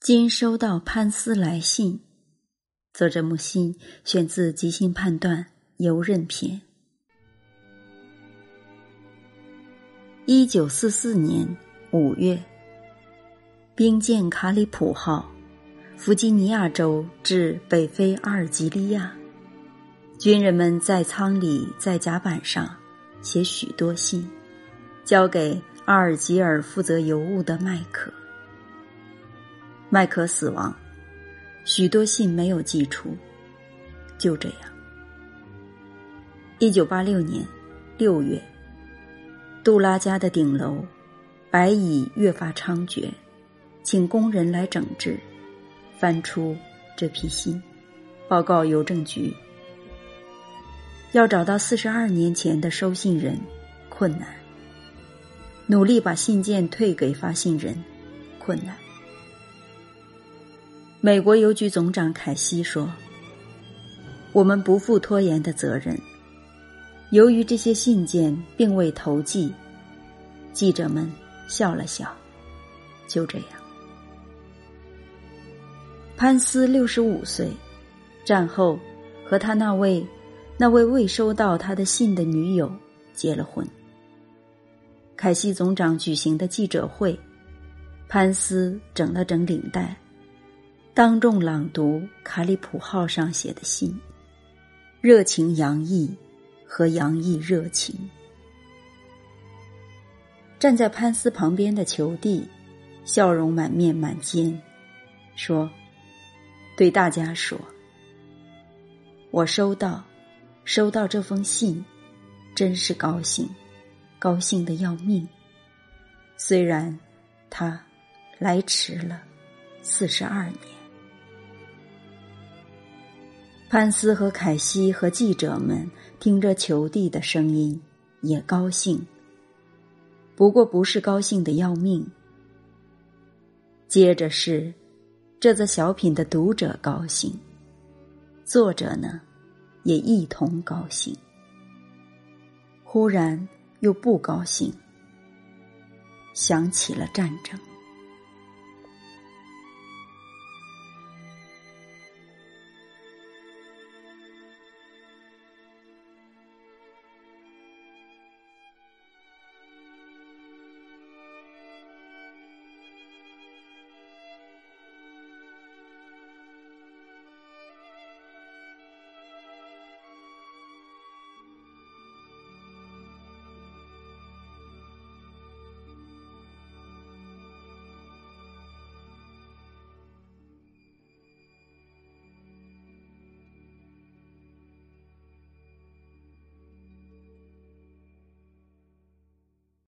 今收到潘斯来信，作者木心选自《即兴判断·游刃篇》。一九四四年五月，兵舰卡里普号，弗吉尼亚州至北非阿尔及利亚，军人们在舱里在甲板上写许多信，交给阿尔及尔负责邮务的麦克。麦克死亡，许多信没有寄出。就这样，一九八六年六月，杜拉家的顶楼白蚁越发猖獗，请工人来整治，翻出这批信，报告邮政局。要找到四十二年前的收信人，困难；努力把信件退给发信人，困难。美国邮局总长凯西说：“我们不负拖延的责任。由于这些信件并未投寄，记者们笑了笑。就这样，潘斯六十五岁，战后和他那位那位未收到他的信的女友结了婚。凯西总长举行的记者会，潘斯整了整领带。”当众朗读卡里普号上写的信，热情洋溢和洋溢热情。站在潘斯旁边的裘蒂，笑容满面满肩，说：“对大家说，我收到，收到这封信，真是高兴，高兴的要命。虽然他来迟了四十二年。”潘斯和凯西和记者们听着裘蒂的声音，也高兴。不过不是高兴的要命。接着是这则小品的读者高兴，作者呢也一同高兴。忽然又不高兴，想起了战争。